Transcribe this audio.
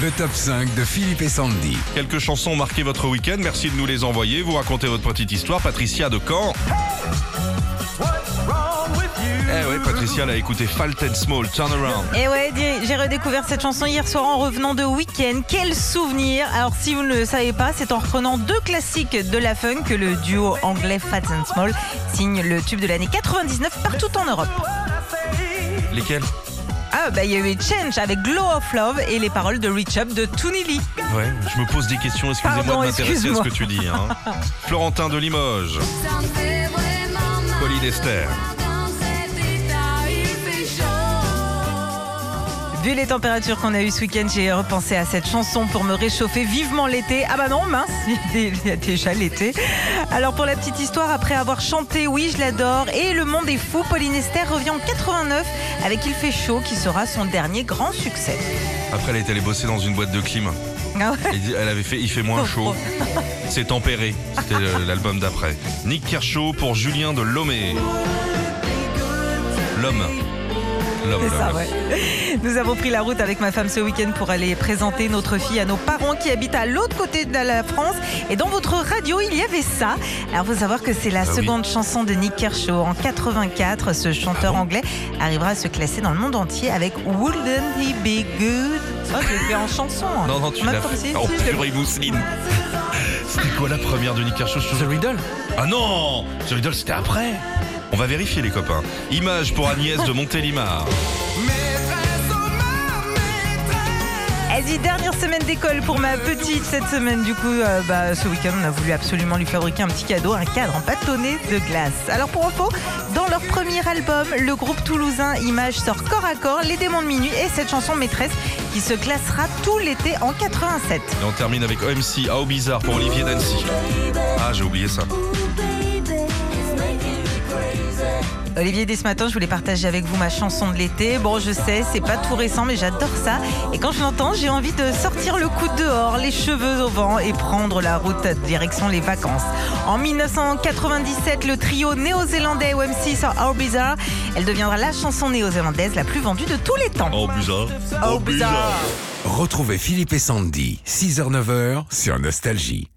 Le top 5 de Philippe et Sandy. Quelques chansons ont marqué votre week-end. Merci de nous les envoyer. Vous racontez votre petite histoire. Patricia de Caen. Eh oui, Patricia elle a écouté Falt and Small, Turn Around. Et ouais, j'ai redécouvert cette chanson hier soir en revenant de week-end. Quel souvenir Alors si vous ne le savez pas, c'est en reprenant deux classiques de la funk que le duo anglais Fat and Small signe le tube de l'année 99 partout en Europe. Lesquels? Ah bah il y a eu Change avec Glow of Love et les paroles de Reach Up de Toonie Lee. Ouais, je me pose des questions. Excusez-moi Pardon, de m'intéresser à ce que tu dis. hein. Florentin de Limoges. Pauline Esther. Vu les températures qu'on a eues ce week-end, j'ai repensé à cette chanson pour me réchauffer vivement l'été. Ah bah non, mince, il y a déjà l'été. Alors pour la petite histoire, après avoir chanté Oui, je l'adore et Le Monde est fou, Pauline Esther revient en 89 avec Il fait chaud qui sera son dernier grand succès. Après, elle est allée bosser dans une boîte de clim. Ah ouais Et Elle avait fait Il fait moins chaud. C'est tempéré. C'était l'album d'après. Nick Kershaw pour Julien de Lomé. L'homme. L'homme, C'est ça, ouais. Nous avons pris la route avec ma femme ce week-end pour aller présenter notre fille à nos parents qui habitent à l'autre côté de la France. Et dans votre radio, il y avait ça. Alors, faut savoir que c'est la Ah oui. seconde chanson de Nick Kershaw. En 84, ce chanteur anglais arrivera à se classer dans le monde entier avec Wouldn't He Be Good? Oh, je l'ai fait en chanson. Non, non, tu l'as fait. Oh, si, je l'ai- purée mousseline. C'était quoi la première de Nick Kershaw The Riddle Ah non The Riddle, c'était après. On va vérifier, les copains. Image pour Agnès de Montélimar. Dit dernière semaine d'école pour ma petite cette semaine. Du coup, euh, bah, ce week-end, on a voulu absolument lui fabriquer un petit cadeau, un cadre en bâtonnet de glace. Alors pour info, dans leur premier album, le groupe toulousain Image sort corps à corps Les démons de minuit et cette chanson maîtresse qui se classera tout l'été en 87. Et on termine avec OMC, How Bizarre pour Olivier Dancy. Ah, j'ai oublié ça. Olivier, dès ce matin, je voulais partager avec vous ma chanson de l'été. Bon, je sais, c'est pas tout récent, mais j'adore ça. Et quand je l'entends, j'ai envie de sortir le coude dehors, les cheveux au vent et prendre la route direction les vacances. En 1997, le trio néo-zélandais OMC sort How Bizarre. Elle deviendra la chanson néo-zélandaise la plus vendue de tous les temps. Oh, bizarre. Oh, bizarre. Retrouvez Philippe et Sandy, 6h-9h sur Nostalgie.